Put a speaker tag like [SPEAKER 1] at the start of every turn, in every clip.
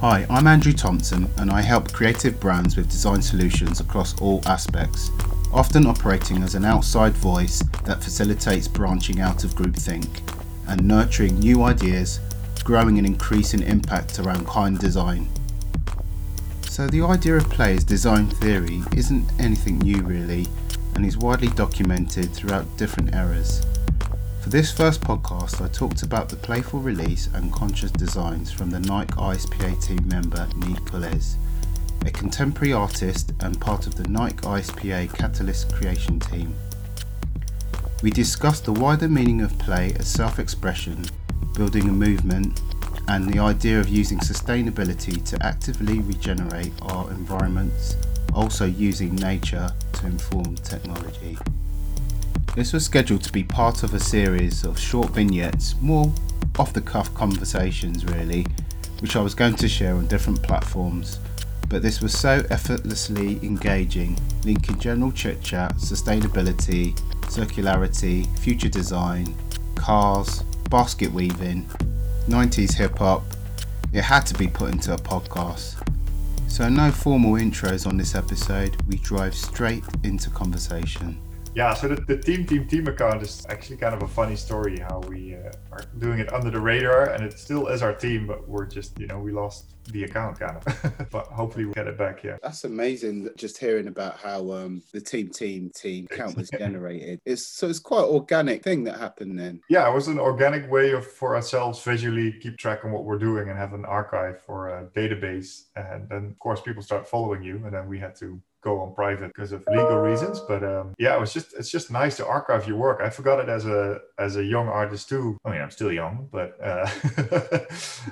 [SPEAKER 1] Hi, I'm Andrew Thompson and I help creative brands with design solutions across all aspects, often operating as an outside voice that facilitates branching out of groupthink and nurturing new ideas, growing and increasing impact around kind design. So, the idea of play as design theory isn't anything new really and is widely documented throughout different eras. For this first podcast, I talked about the playful release and conscious designs from the Nike ISPA team member Nick Pules, a contemporary artist and part of the Nike ISPA Catalyst creation team. We discussed the wider meaning of play as self expression, building a movement, and the idea of using sustainability to actively regenerate our environments, also using nature to inform technology. This was scheduled to be part of a series of short vignettes, more off the cuff conversations really, which I was going to share on different platforms. But this was so effortlessly engaging, linking general chit chat, sustainability, circularity, future design, cars, basket weaving, 90s hip hop. It had to be put into a podcast. So, no formal intros on this episode, we drive straight into conversation.
[SPEAKER 2] Yeah, so the, the Team Team Team account is actually kind of a funny story how we uh, are doing it under the radar and it still is our team, but we're just, you know, we lost the account kind of. but hopefully we'll get it back, yeah.
[SPEAKER 1] That's amazing just hearing about how um, the Team Team Team account was generated. It's so it's quite an organic thing that happened then.
[SPEAKER 2] Yeah, it was an organic way of for ourselves visually keep track on what we're doing and have an archive or a database. And then of course people start following you and then we had to go on private because of legal reasons. But um, yeah, it was just it's just nice to archive your work. I forgot it as a as a young artist too. I mean, I'm still young, but uh,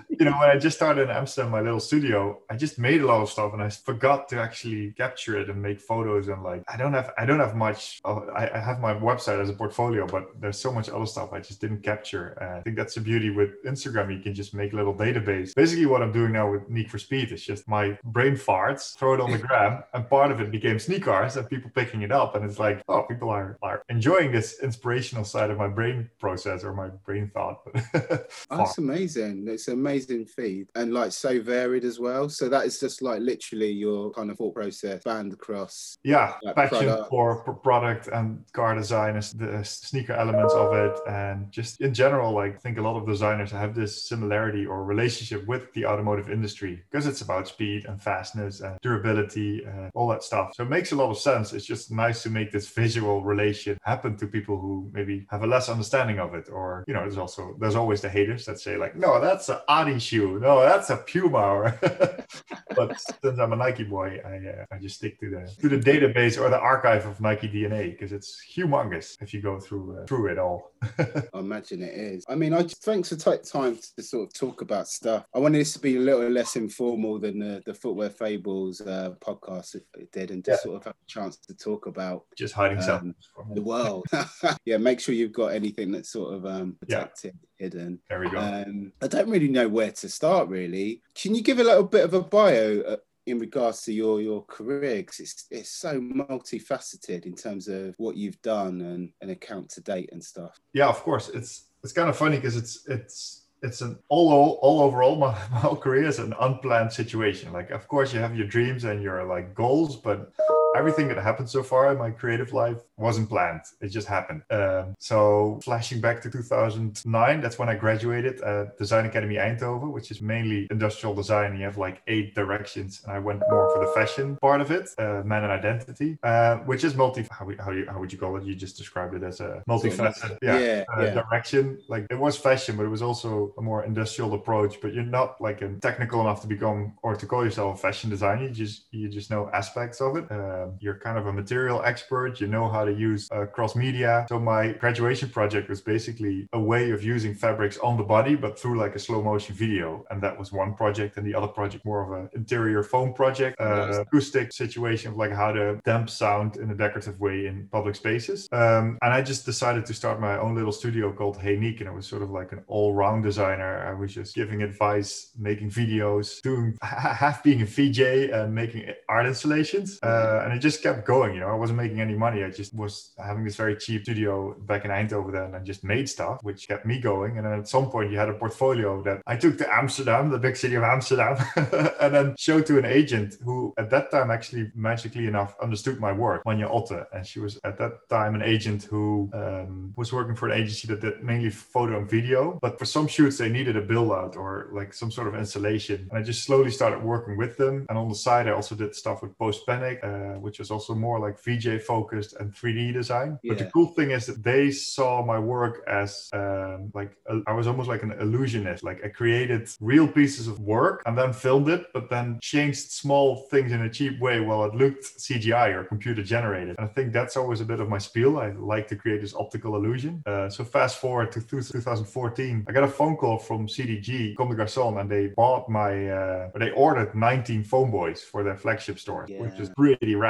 [SPEAKER 2] you know, when I just started in Amsterdam, my little studio, I just made a lot of stuff, and I forgot to actually capture it and make photos. And like, I don't have I don't have much. I, I have my website as a portfolio, but there's so much other stuff I just didn't capture. Uh, I think that's the beauty with Instagram. You can just make a little database. Basically, what I'm doing now with Need for Speed is just my brain farts, throw it on the gram, and part of of it became sneakers and people picking it up. And it's like, oh, people are, are enjoying this inspirational side of my brain process or my brain thought.
[SPEAKER 1] Oh, that's amazing. It's an amazing feed and like so varied as well. So that is just like literally your kind of thought process band across.
[SPEAKER 2] Yeah, like passion product. for, for product and car design is the sneaker elements of it. And just in general, like I think a lot of designers have this similarity or relationship with the automotive industry because it's about speed and fastness and durability and all that stuff. So it makes a lot of sense. It's just nice to make this visual relation happen to people who maybe have a less understanding of it. Or, you know, there's also, there's always the haters that say like, no, that's an Adi shoe. No, that's a Puma. but since I'm a Nike boy, I, uh, I just stick to the, to the database or the archive of Nike DNA because it's humongous if you go through, uh, through it all.
[SPEAKER 1] I imagine it is. I mean, I just, thanks for take time to sort of talk about stuff. I wanted this to be a little less informal than the, the Footwear Fables uh, podcast did and just yeah. sort of have a chance to talk about
[SPEAKER 2] just hiding um, something
[SPEAKER 1] the world. yeah, make sure you've got anything that's sort of um, protected. Yeah. Hidden.
[SPEAKER 2] There we go. Um,
[SPEAKER 1] I don't really know where to start. Really, can you give a little bit of a bio uh, in regards to your your career because it's it's so multifaceted in terms of what you've done and an account to date and stuff.
[SPEAKER 2] Yeah of course. It's it's kind of funny because it's it's it's an all, all all overall my, my whole career is an unplanned situation. Like of course you have your dreams and your like goals but everything that happened so far in my creative life wasn't planned. It just happened. Um, so flashing back to 2009, that's when I graduated at Design Academy Eindhoven, which is mainly industrial design. You have like eight directions, and I went more for the fashion part of it, uh, man and identity, uh, which is multi. How, how, you, how would you call it? You just described it as a multifaceted yeah, yeah, uh, yeah, direction. Like it was fashion, but it was also a more industrial approach. But you're not like a technical enough to become or to call yourself a fashion designer. You just you just know aspects of it. Um, you're kind of a material expert. You know how to use uh, cross media. So my graduation project was basically a way of using fabrics on the body, but through like a slow motion video. And that was one project. And the other project, more of an interior foam project, uh, acoustic situation of like how to damp sound in a decorative way in public spaces. Um, and I just decided to start my own little studio called Hey Nick. And it was sort of like an all round designer. I was just giving advice, making videos, doing half being a VJ and making art installations. Uh, and it just kept going. You know, I wasn't making any money. I just was having this very cheap studio back in Eindhoven then and just made stuff, which kept me going. And then at some point, you had a portfolio that I took to Amsterdam, the big city of Amsterdam, and then showed to an agent who at that time actually magically enough understood my work, Manja Otte. And she was at that time an agent who um, was working for an agency that did mainly photo and video. But for some shoots, they needed a build out or like some sort of installation. And I just slowly started working with them. And on the side, I also did stuff with Post Panic, uh, which was also more like VJ focused and 3D design. Yeah. But the cool thing is that they saw my work as um, like a, I was almost like an illusionist. Like I created real pieces of work and then filmed it, but then changed small things in a cheap way while it looked CGI or computer generated. And I think that's always a bit of my spiel. I like to create this optical illusion. Uh, so fast forward to 2014, I got a phone call from CDG, Comme des Garçons, and they bought my, uh, they ordered 19 phone boys for their flagship store, yeah. which is pretty rad.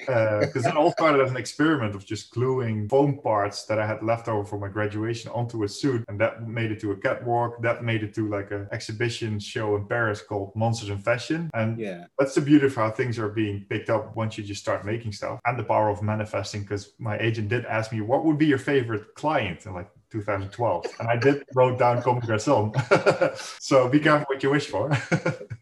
[SPEAKER 2] Because uh, it all started as an experiment of just gluing foam parts that I had left over from my graduation onto a suit, and that made it to a catwalk. That made it to like an exhibition show in Paris called Monsters in Fashion, and yeah, that's the beauty of how things are being picked up once you just start making stuff, and the power of manifesting. Because my agent did ask me, "What would be your favorite client?" And like 2012. And I did wrote down Comme des so be careful what you wish for.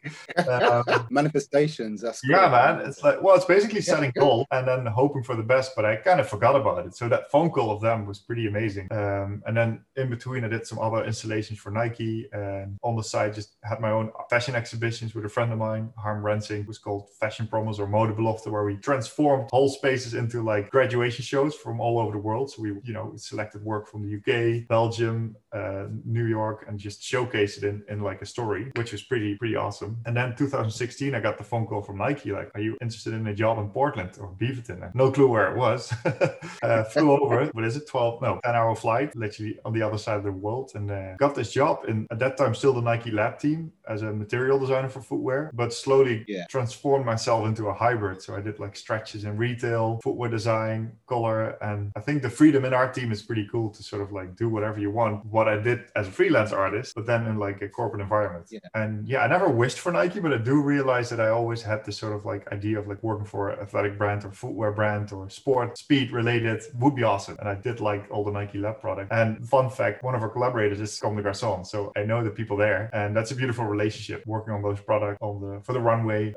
[SPEAKER 1] um, Manifestations. That's
[SPEAKER 2] cool. Yeah, man. It's like, well, it's basically setting goals and then hoping for the best, but I kind of forgot about it. So that phone call of them was pretty amazing. Um, and then in between, I did some other installations for Nike. And on the side, just had my own fashion exhibitions with a friend of mine, Harm Rensing, it was called Fashion Promise or Mode Belofte, where we transformed whole spaces into like graduation shows from all over the world. So we, you know, selected work from the UK, Belgium, uh, New York, and just showcased it in, in like a story, which was pretty pretty awesome. And then 2016, I got the phone call from Nike, like, "Are you interested in a job in Portland or Beaverton?" No clue where it was. uh, flew over it. What is it? 12? No, 10 hour flight, literally on the other side of the world, and uh, got this job. And at that time, still the Nike lab team as a material designer for footwear, but slowly yeah. transformed myself into a hybrid. So I did like stretches in retail, footwear design, color, and I think the freedom in our team is pretty cool to sort of like do whatever you want. What I did as a freelance artist, but then in like a corporate environment. Yeah. And yeah, I never wished for Nike, but I do realize that I always had this sort of like idea of like working for an athletic brand or footwear brand or sport speed related would be awesome. And I did like all the Nike Lab product. And fun fact, one of our collaborators is Comme des Garçons. So I know the people there and that's a beautiful relationship working on those products on the for the runway.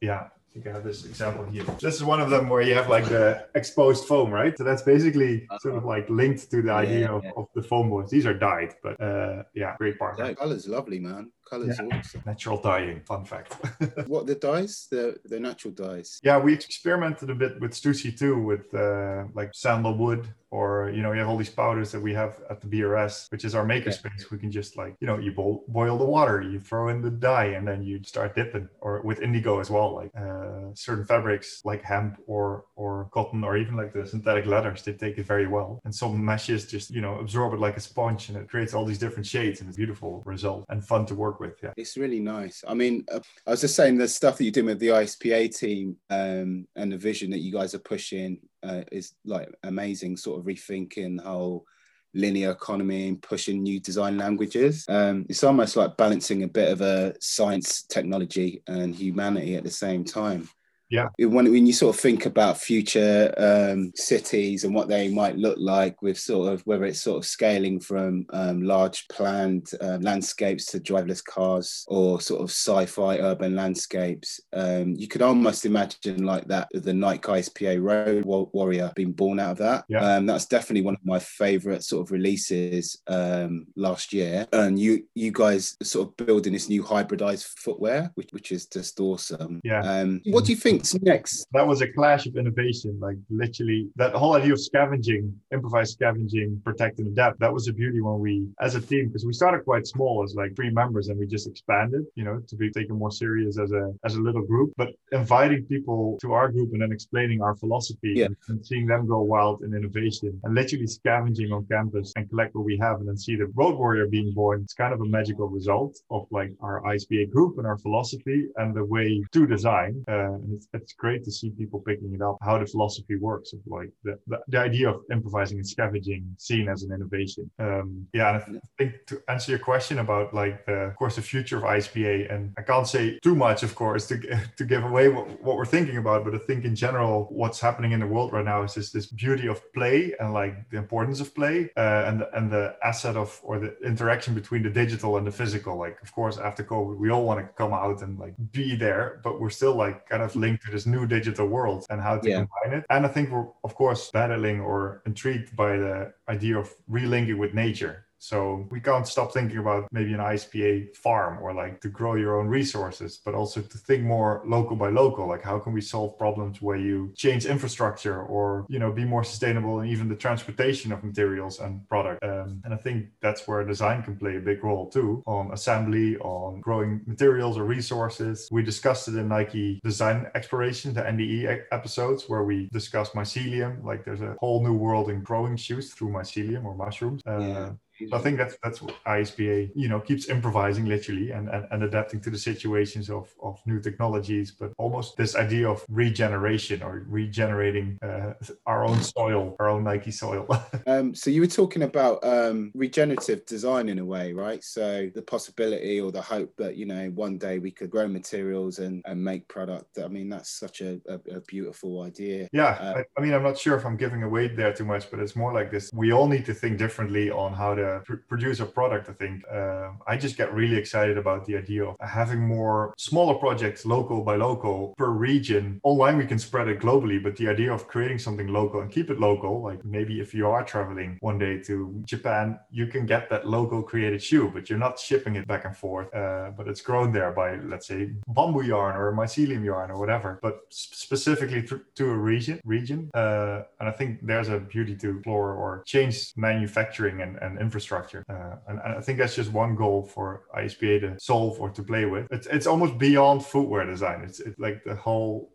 [SPEAKER 2] Yeah, I think I have this example here. This is one of them where you have like the exposed foam, right? So that's basically sort of like linked to the idea yeah, of, yeah. of, the foam boards. These are dyed, but uh, yeah, great part.
[SPEAKER 1] Yeah, color's lovely, man. Colors yeah. awesome.
[SPEAKER 2] Natural dyeing, fun fact.
[SPEAKER 1] what the dyes? The the natural dyes.
[SPEAKER 2] Yeah, we experimented a bit with Stussy too, with uh, like sandalwood or you know you have all these powders that we have at the BRS, which is our makerspace. Yeah. We can just like you know you boil, boil the water, you throw in the dye, and then you start dipping. Or with indigo as well, like uh, certain fabrics like hemp or or cotton or even like the synthetic leathers, they take it very well. And some meshes just you know absorb it like a sponge, and it creates all these different shades, and it's beautiful result and fun to work with. Yeah,
[SPEAKER 1] it's really nice. I mean, uh, I was just saying the stuff that you're doing with the ISPA team um, and the vision that you guys are pushing uh, is like amazing, sort of rethinking the whole linear economy and pushing new design languages. Um, it's almost like balancing a bit of a science, technology, and humanity at the same time
[SPEAKER 2] yeah.
[SPEAKER 1] When, when you sort of think about future um, cities and what they might look like with sort of whether it's sort of scaling from um, large planned uh, landscapes to driverless cars or sort of sci-fi urban landscapes um, you could almost imagine like that the nike ispa road warrior being born out of that. Yeah. Um, that's definitely one of my favorite sort of releases um, last year. And you you guys sort of building this new hybridized footwear which, which is just awesome.
[SPEAKER 2] Yeah.
[SPEAKER 1] Um, what do you think next?
[SPEAKER 2] That was a clash of innovation, like literally that whole idea of scavenging, improvised scavenging, protect and adapt. That was a beauty when we, as a team, because we started quite small as like three members and we just expanded, you know, to be taken more serious as a as a little group. But inviting people to our group and then explaining our philosophy yeah. and seeing them go wild in innovation and literally scavenging on campus and collect what we have and then see the road warrior being born. It's kind of a magical result of like our ISPA group and our philosophy and the way to design. Uh, and it's it's great to see people picking it up. How the philosophy works of like the the, the idea of improvising and scavenging seen as an innovation. Um, yeah, I think to answer your question about like the, of course the future of ISPA, and I can't say too much, of course, to to give away what, what we're thinking about, but I think in general what's happening in the world right now is this this beauty of play and like the importance of play uh, and and the asset of or the interaction between the digital and the physical. Like of course after COVID, we all want to come out and like be there, but we're still like kind of linked to this new digital world and how to yeah. combine it. And I think we're of course battling or intrigued by the idea of relinking with nature so we can't stop thinking about maybe an ISPA farm or like to grow your own resources, but also to think more local by local. Like how can we solve problems where you change infrastructure or you know be more sustainable and even the transportation of materials and product. Um, and I think that's where design can play a big role too on assembly, on growing materials or resources. We discussed it in Nike Design Exploration, the NDE episodes where we discussed mycelium. Like there's a whole new world in growing shoes through mycelium or mushrooms. Uh, yeah. I think that's that's what ISPA, you know, keeps improvising literally and, and, and adapting to the situations of, of new technologies, but almost this idea of regeneration or regenerating uh, our own soil, our own Nike soil.
[SPEAKER 1] um, so you were talking about um, regenerative design in a way, right? So the possibility or the hope that you know one day we could grow materials and, and make product. I mean, that's such a, a, a beautiful idea.
[SPEAKER 2] Yeah, uh, I, I mean, I'm not sure if I'm giving away there too much, but it's more like this: we all need to think differently on how to pr- produce a product, I think uh, I just get really excited about the idea of having more smaller projects, local by local, per region. Online, we can spread it globally, but the idea of creating something local and keep it local, like maybe if you are traveling one day to Japan, you can get that local created shoe, but you're not shipping it back and forth. Uh, but it's grown there by, let's say, bamboo yarn or mycelium yarn or whatever, but specifically to, to a region. Region, uh, and I think there's a beauty to explore or change manufacturing and, and infrastructure. Uh, and, I think that's just one goal for ISPA to solve or to play with. It's, it's almost beyond footwear design. It's, it's like the whole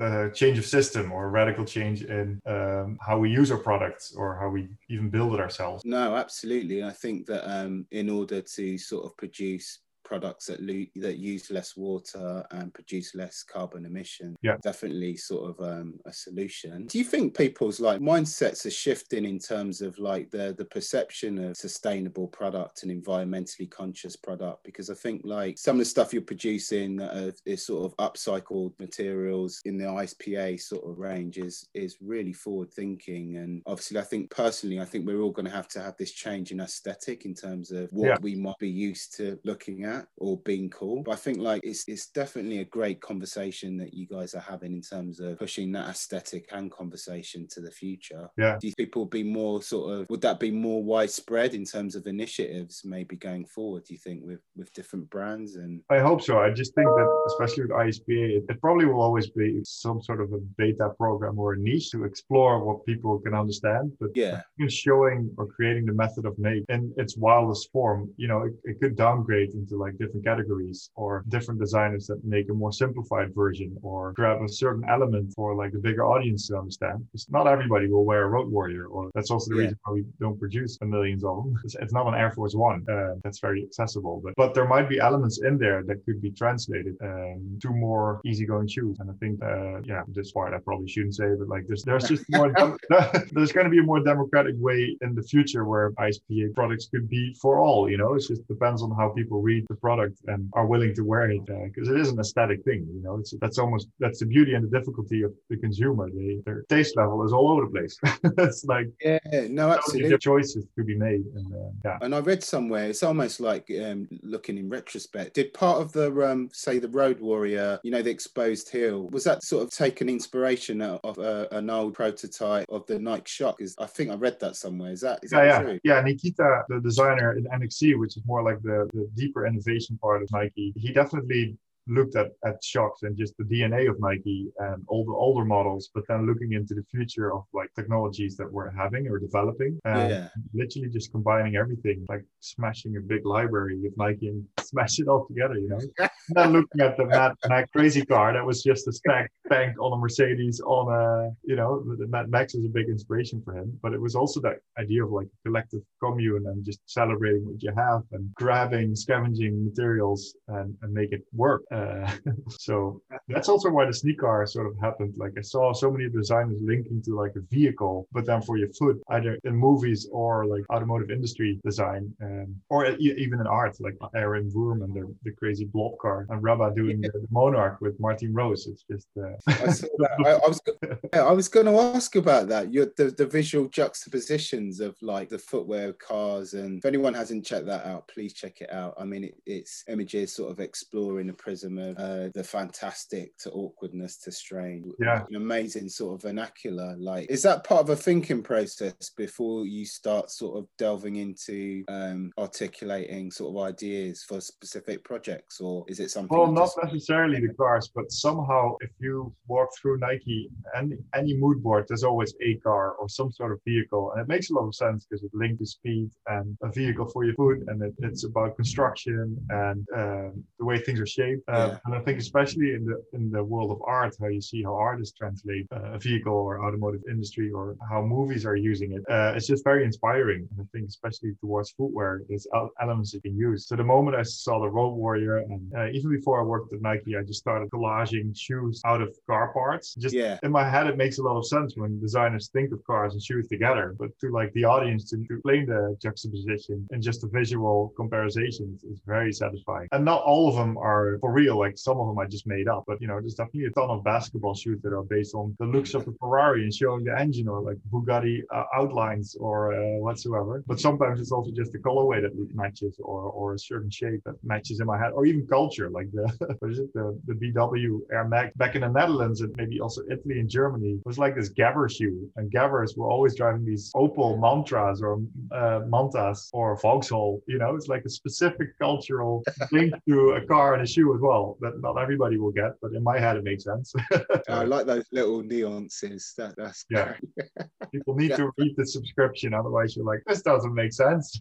[SPEAKER 2] uh, change of system or radical change in um, how we use our products or how we even build it ourselves.
[SPEAKER 1] No, absolutely. I think that um, in order to sort of produce products that lo- that use less water and produce less carbon emission.
[SPEAKER 2] Yeah,
[SPEAKER 1] definitely sort of um, a solution. Do you think people's like mindsets are shifting in terms of like the the perception of sustainable product and environmentally conscious product? Because I think like some of the stuff you're producing uh, is sort of upcycled materials in the ISPA sort of range is is really forward thinking. And obviously, I think personally, I think we're all going to have to have this change in aesthetic in terms of what yeah. we might be used to looking at or being cool. But I think like it's it's definitely a great conversation that you guys are having in terms of pushing that aesthetic and conversation to the future.
[SPEAKER 2] Yeah.
[SPEAKER 1] Do you think people be more sort of would that be more widespread in terms of initiatives maybe going forward? Do you think with with different brands and
[SPEAKER 2] I hope so. I just think that especially with ISPA, it, it probably will always be some sort of a beta program or a niche to explore what people can understand. But
[SPEAKER 1] yeah,
[SPEAKER 2] showing or creating the method of make in its wildest form, you know, it, it could downgrade into like like different categories or different designers that make a more simplified version or grab a certain element for like the bigger audience to understand. Because not everybody will wear a Road Warrior, or that's also the yeah. reason why we don't produce a millions of them. It's, it's not an Air Force One uh, that's very accessible, but but there might be elements in there that could be translated um, to more easygoing shoes. And I think, uh, yeah, this part I probably shouldn't say, but like there's there's just more there's going to be a more democratic way in the future where ISPA products could be for all. You know, it just depends on how people read the product and are willing to wear it because uh, it is an aesthetic thing. You know, it's that's almost that's the beauty and the difficulty of the consumer. They, their taste level is all over the place. it's like
[SPEAKER 1] yeah, no, absolutely.
[SPEAKER 2] choices to be made, and uh, yeah.
[SPEAKER 1] And I read somewhere it's almost like um, looking in retrospect. Did part of the um, say the Road Warrior, you know, the exposed heel, was that sort of taken inspiration out of uh, an old prototype of the Nike Shox? Is I think I read that somewhere. Is that is
[SPEAKER 2] yeah,
[SPEAKER 1] that
[SPEAKER 2] yeah.
[SPEAKER 1] true?
[SPEAKER 2] Yeah, Nikita, the designer in NXC, which is more like the, the deeper innovation part of Nike, he definitely looked at, at Shox and just the DNA of Nike and all the older models, but then looking into the future of like technologies that we're having or developing and
[SPEAKER 1] yeah.
[SPEAKER 2] literally just combining everything, like smashing a big library with Nike and smash it all together, you know. then looking at the Mad Max crazy car, that was just a stack tank on a Mercedes on a, you know, the Mad Max is a big inspiration for him. But it was also that idea of like collective commune and just celebrating what you have and grabbing, scavenging materials and, and make it work. Uh, so that's also why the sneak car sort of happened. Like I saw so many designers linking to like a vehicle, but then for your foot, either in movies or like automotive industry design, um, or even in art, like Erwin Wurm and the, the crazy blob car, and Rabba doing the, the Monarch with Martine Rose. It's just. Uh... I,
[SPEAKER 1] I, I, was I was going to ask about that. you the, the visual juxtapositions of like the footwear, cars, and if anyone hasn't checked that out, please check it out. I mean, it, it's images sort of exploring the prism of uh, the fantastic to awkwardness to strain.
[SPEAKER 2] Yeah,
[SPEAKER 1] an amazing sort of vernacular. Like, is that part of a thinking process before you start sort of delving into um, articulating sort of ideas for specific projects, or is it something?
[SPEAKER 2] Well, not just... necessarily the cars, but somehow if you walk through Nike, and any mood board, there's always a car or some sort of vehicle, and it makes a lot of sense because it links to speed and a vehicle for your foot, and it, it's about construction and um, the way things are shaped. Uh, yeah. And I think especially in the in the world of art, how you see how artists translate uh, a vehicle or automotive industry or how movies are using it, uh, it's just very inspiring. And I think especially towards footwear, there's elements you can use. So the moment I saw the Road Warrior, and uh, even before I worked at Nike, I just started collaging shoes out of car parts. Just yeah. in my head, it makes a lot of sense when designers think of cars and shoes together, but to like the audience to, to explain the juxtaposition and just the visual comparisons is very satisfying. And not all of them are for real. Like some of them I just made up, but you know, there's definitely a ton of basketball shoes that are based on the looks of the Ferrari and showing the engine or like Bugatti uh, outlines or uh, whatsoever. But sometimes it's also just the colorway that matches or, or a certain shape that matches in my head or even culture, like the, what is it, the, the BW Air Max back in the Netherlands and maybe also Italy and Germany was like this Gabber shoe. And Gabbers were always driving these Opel Mantras or uh, Mantas or Vauxhall. You know, it's like a specific cultural link to a car and a shoe as well that not everybody will get, but in my head it makes sense.
[SPEAKER 1] I like those little nuances. That, that's
[SPEAKER 2] yeah. People need yeah. to read the subscription, otherwise you're like, this doesn't make sense.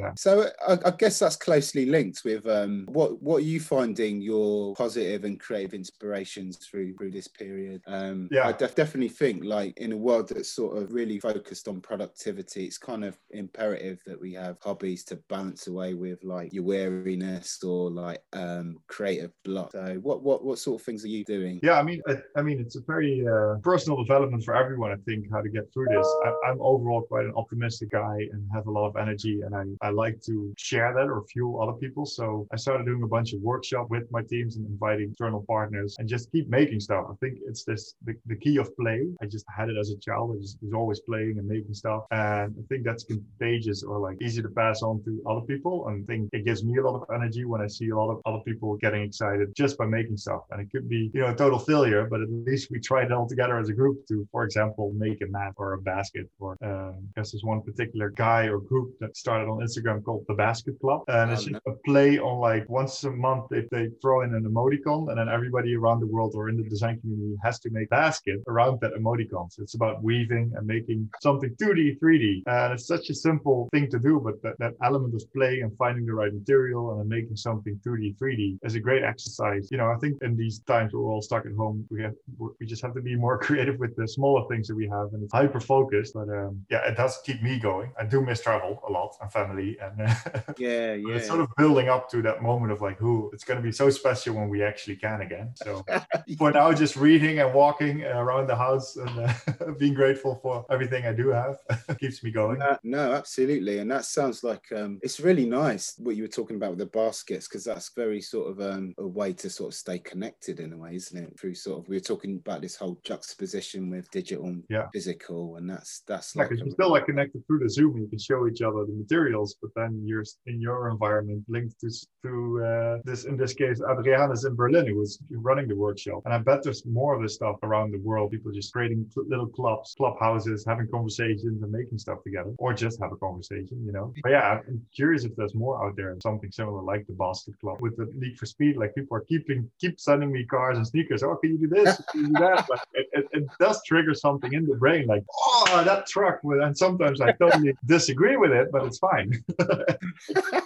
[SPEAKER 1] yeah. So I, I, guess that's closely linked with um, what what are you finding your positive and creative inspirations through through this period? Um,
[SPEAKER 2] yeah,
[SPEAKER 1] I def- definitely think like in a world that's sort of really focused on productivity, it's kind of imperative that we have hobbies to balance away with like your weariness or like um, creative block. So what what what sort of things are you doing?
[SPEAKER 2] Yeah, I mean, I, I mean, it's a very uh, personal development for everyone. I think how to get through this. I, am overall quite an optimistic guy and have a lot of energy, and I I like to share that or fuel other people. So I started doing a bunch of workshop with my teams and inviting external partners and just keep making stuff. I think it's this the, the key of play. I just had it as a child. I just was always playing and making stuff. And I think that's contagious or like easy to pass on to other people. And I think it gives me a lot of energy when I see a lot of other people getting excited just by making stuff. And it could be, you know, a total failure, but at least we tried it all together as a group to, for example, make a mat or a basket. Or uh, I guess there's one particular guy or group that started on Instagram called the Basket Club. And it's oh, just a play on like once a month if they throw in an emoticon and then everybody around the world or in the design community has to make a basket around that emoticons. It's about weaving and making something 2D, 3D. And it's such a simple thing to do, but that, that element of play and finding the right material and then making something 2D, 3D is a great exercise. You know, I think in these times we're all stuck at home, we have we just have to be more creative with the smaller things that we have, and it's hyper focused. But um, yeah, it does keep me going. I do miss travel a lot and family, and
[SPEAKER 1] yeah, yeah,
[SPEAKER 2] it's sort of building up to that moment of like, who it's going to be so special when we actually can again. So for now, just reading and walking around the house and uh, being grateful for everything I do have keeps me going.
[SPEAKER 1] Uh, no, absolutely, and that sounds like um, it's really nice what you were talking about with the baskets because that's very sort of um, a way to sort of stay connected in a way, isn't it? Through sort of we were talking about this whole juxtaposition with digital and
[SPEAKER 2] yeah.
[SPEAKER 1] physical, and that's that's
[SPEAKER 2] yeah, like because you're still like connected through the Zoom. You can show each other the materials, but then you're in your environment linked to to uh, this in this case Adrian is in Berlin who was running the workshop, and I bet there's more of this stuff around the world. People just creating little clubs, clubhouses, having conversations and making stuff together, or just have a conversation, you know. But yeah, I'm curious if there's more out there, something similar like the Basket Club with the Need for Speed. Like people are keeping keep sending me cars and sneakers. Oh, can you do this? Can you do that? But it, it, it, does trigger something in the brain, like oh, that truck. And sometimes I totally disagree with it, but it's fine.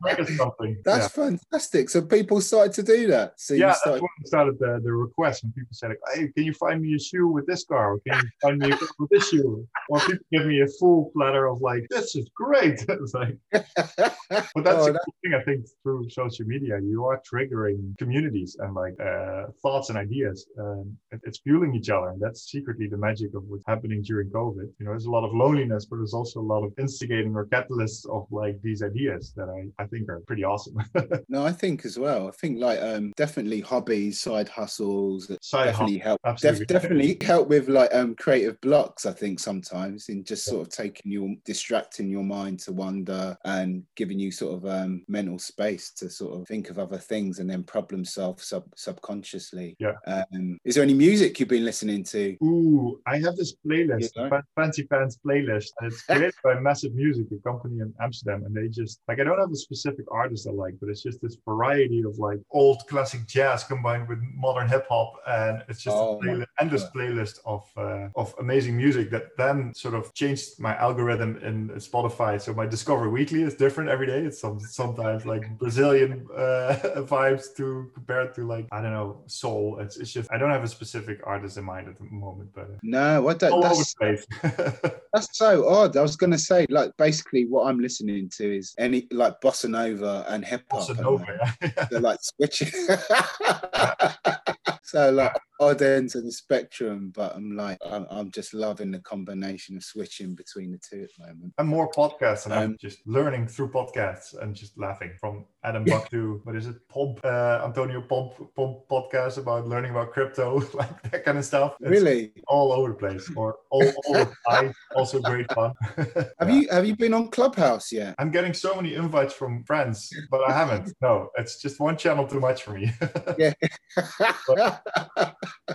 [SPEAKER 2] something.
[SPEAKER 1] That's
[SPEAKER 2] yeah.
[SPEAKER 1] fantastic. So people started to do that. So
[SPEAKER 2] yeah,
[SPEAKER 1] you
[SPEAKER 2] that's
[SPEAKER 1] started.
[SPEAKER 2] when I started the, the request. And people said, like, "Hey, can you find me a shoe with this car? Or can you find me a car with this shoe?" Or people give me a full platter of like, "This is great." it's like, but that's
[SPEAKER 1] Oh,
[SPEAKER 2] the
[SPEAKER 1] that-
[SPEAKER 2] cool thing. I think through social media, you are triggering communities and like uh, thoughts and ideas. Um, it's fueling each other, and that's secretly the magic of what's happening during COVID. You know, there's a lot of loneliness, but there's also a lot of instigating or catalysts of like these ideas that I, I think are pretty awesome.
[SPEAKER 1] No, I think as well. I think like um definitely hobbies, side hustles that
[SPEAKER 2] Side
[SPEAKER 1] definitely help. Def- definitely help with like um creative blocks. I think sometimes in just sort of taking your distracting your mind to wonder and giving you sort of um mental space to sort of think of other things and then problem solve sub subconsciously.
[SPEAKER 2] Yeah.
[SPEAKER 1] Um, is there any music you've been listening to?
[SPEAKER 2] Ooh, I have this playlist,
[SPEAKER 1] Yeah.
[SPEAKER 2] Fancy Pants playlist, and it's created by Massive Music, a company in Amsterdam. And they just like I don't have a specific artist I like, but it's just this variety of like old classic jazz combined with modern hip hop, and it's just
[SPEAKER 1] Oh
[SPEAKER 2] a playlist, endless playlist of uh, of amazing music that then sort of changed my algorithm in Spotify. So my Discover Weekly is different every day. It's some, sometimes like Brazilian uh, vibes to compared to like I don't know soul. It's, it's just I don't have a specific artist in mind at the moment, but. Uh,
[SPEAKER 1] No, what
[SPEAKER 2] all
[SPEAKER 1] That's, that's so odd. I was going to say, like, basically, what I'm listening to is any like bossa nova and hip hop.
[SPEAKER 2] Bossa Nova, yeah.
[SPEAKER 1] They're like switching. so like odd ends of the spectrum, but I'm like I'm, I'm just loving the combination of switching between the two at the moment.
[SPEAKER 2] and more podcasts, and I'm
[SPEAKER 1] Um,
[SPEAKER 2] just learning through podcasts and just laughing from Adam Buck to what is it, Pomp, uh, Antonio Pomp, Pomp podcast about learning about crypto, like that kind of stuff. It's
[SPEAKER 1] Really?
[SPEAKER 2] all over the place, or all, all the time. Also great fun.
[SPEAKER 1] Have
[SPEAKER 2] Yeah.
[SPEAKER 1] you have you been on Clubhouse yet?
[SPEAKER 2] I'm getting so many invites from friends, but I haven't. No, it's just one channel too much for me.
[SPEAKER 1] Yeah.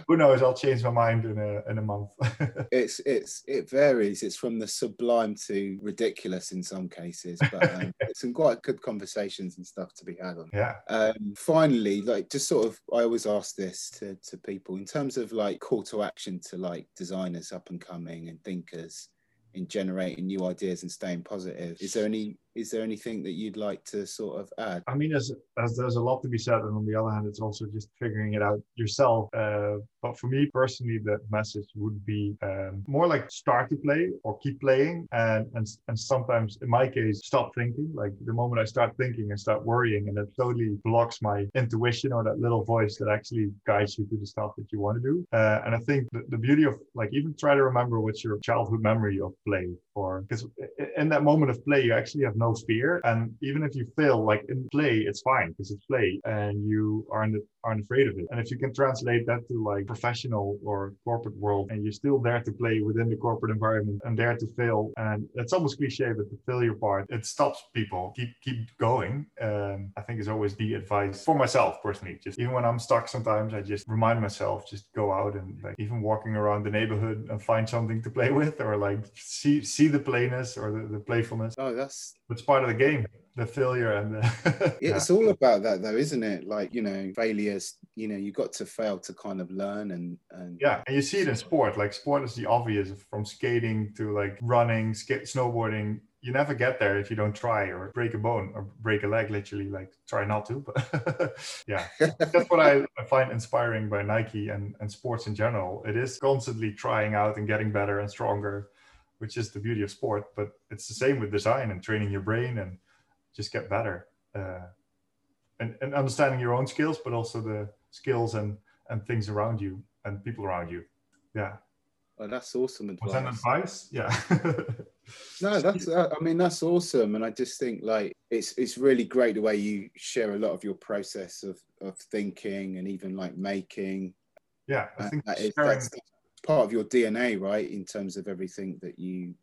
[SPEAKER 2] Who knows? I'll change my mind in a in a month.
[SPEAKER 1] it's it's it varies. It's from the sublime to ridiculous in some cases, but um, it's some quite good conversations and stuff to be had on.
[SPEAKER 2] yeah.
[SPEAKER 1] um, finally, like just sort of, I always ask this to, to people in terms of like call to action to like designers up and coming and thinkers in generating new ideas and staying positive. Is there any is there anything that you'd like to sort of add?
[SPEAKER 2] I mean, as, there's there's a lot to be said, and on the other hand, it's also just figuring it out yourself. Uh, but for me personally, the message would be um, more like start to play or keep playing, and and and sometimes, in my case, stop thinking. Like the moment I start thinking and start worrying, and it totally blocks my intuition or that little voice that actually guides you to the stuff that you want to do. Uh, and I think the, the beauty of like even try to remember what's your childhood memory of play, or because in that moment of play, you actually have no fear. And even if you fail, like in play, it's fine because it's play and you aren't aren't afraid of it. And if you can translate that to like professional or corporate world, and you're still there to play within the corporate environment and there to fail, and it's almost cliche, but the failure part it stops people keep keep going. Um, I think is always the advice for myself personally. Just even when I'm stuck, sometimes I just remind myself just go out and like even walking around the neighborhood and find something to play with, or like see see the playness or the, the playfulness.
[SPEAKER 1] Oh, that's
[SPEAKER 2] It's part of the game, the failure and the yeah.
[SPEAKER 1] it's all about that though, isn't it? Like you know, failures. You know, you got to fail to kind of learn and and
[SPEAKER 2] Yeah, and you see it in sport. Like sport is the obvious from skating to like running, sk- snowboarding. You never get there if you don't try or break a bone or break a leg. Literally, like try not to. But yeah, that's what I, I find inspiring by Nike and and sports in general. It is constantly trying out and getting better and stronger, which is the beauty of sport. But it's the same with design and training your brain and just get better. Uh, and, and understanding your own skills, but also the skills and, and things around you and people around you. Yeah.
[SPEAKER 1] oh, that's awesome
[SPEAKER 2] Was that
[SPEAKER 1] advice.
[SPEAKER 2] advice? Yeah.
[SPEAKER 1] No, that's I mean that's awesome, and I just think like it's it's really great the way you share a lot of your process of of thinking and even like making.
[SPEAKER 2] yeah. I think
[SPEAKER 1] that is, that's part of your DNA, right? In terms of everything that you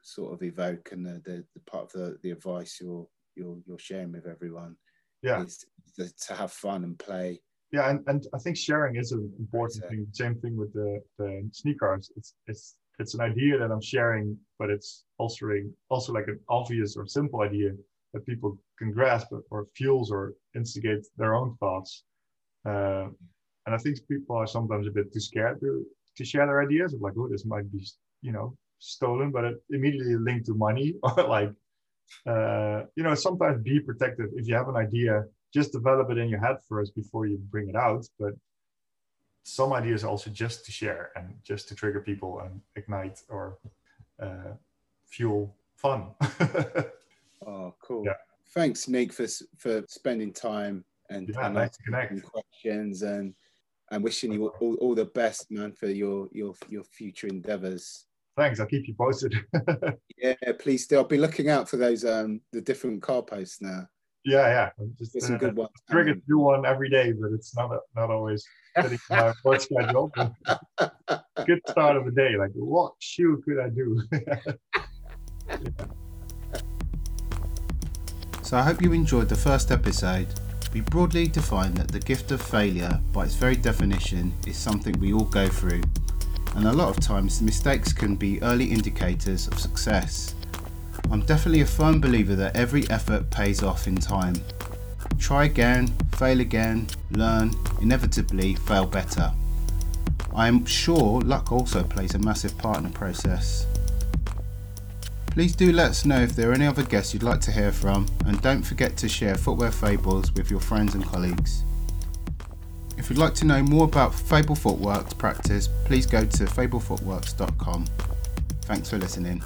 [SPEAKER 1] sort of evoke and the, the, the part of the, the advice you're you're you're sharing with everyone
[SPEAKER 2] yeah.
[SPEAKER 1] is to, to have fun and play.
[SPEAKER 2] Yeah. And, and I think sharing is an important
[SPEAKER 1] Exactly.
[SPEAKER 2] thing. Same thing with the, the sneakers. It's, it's, it's an idea that I'm sharing, but it's also, a, also like an obvious or simple idea that people can grasp or- or fuels or instigate their own thoughts. Uh, and I think people are sometimes a bit too scared to, to share their ideas of like, oh, this might be, you know, stolen, but it immediately linked to money or like uh, you know, sometimes be protective. If you have an idea, just develop it in your head first before you bring it out. But some ideas also just to share and just to trigger people and ignite or uh, fuel fun.
[SPEAKER 3] oh, cool.
[SPEAKER 2] Yeah.
[SPEAKER 3] Thanks, Nick, for for spending time and,
[SPEAKER 2] yeah,
[SPEAKER 3] and
[SPEAKER 2] nice connect.
[SPEAKER 3] questions and and wishing you all, all the best, man, for your your your future endeavors.
[SPEAKER 2] Thanks. I'll keep you posted.
[SPEAKER 3] yeah, please do. I'll be looking out for those um the different car posts now.
[SPEAKER 2] Yeah, yeah. I'm just
[SPEAKER 3] There's some
[SPEAKER 2] uh,
[SPEAKER 3] good ones.
[SPEAKER 2] triggered to do one every day, but it's not not always fitting my work schedule. good start of the day. Like, what shoe could I do? yeah.
[SPEAKER 1] So I hope you enjoyed the first episode. We broadly define that the gift of failure, by its very definition, is something we all go through. And a lot of times, mistakes can be early indicators of success. I'm definitely a firm believer that every effort pays off in time. Try again, fail again, learn, inevitably fail better. I am sure luck also plays a massive part in the process. Please do let us know if there are any other guests you'd like to hear from, and don't forget to share Footwear Fables with your friends and colleagues. If you'd like to know more about Fable Footworks practice, please go to fablefootworks.com. Thanks for listening.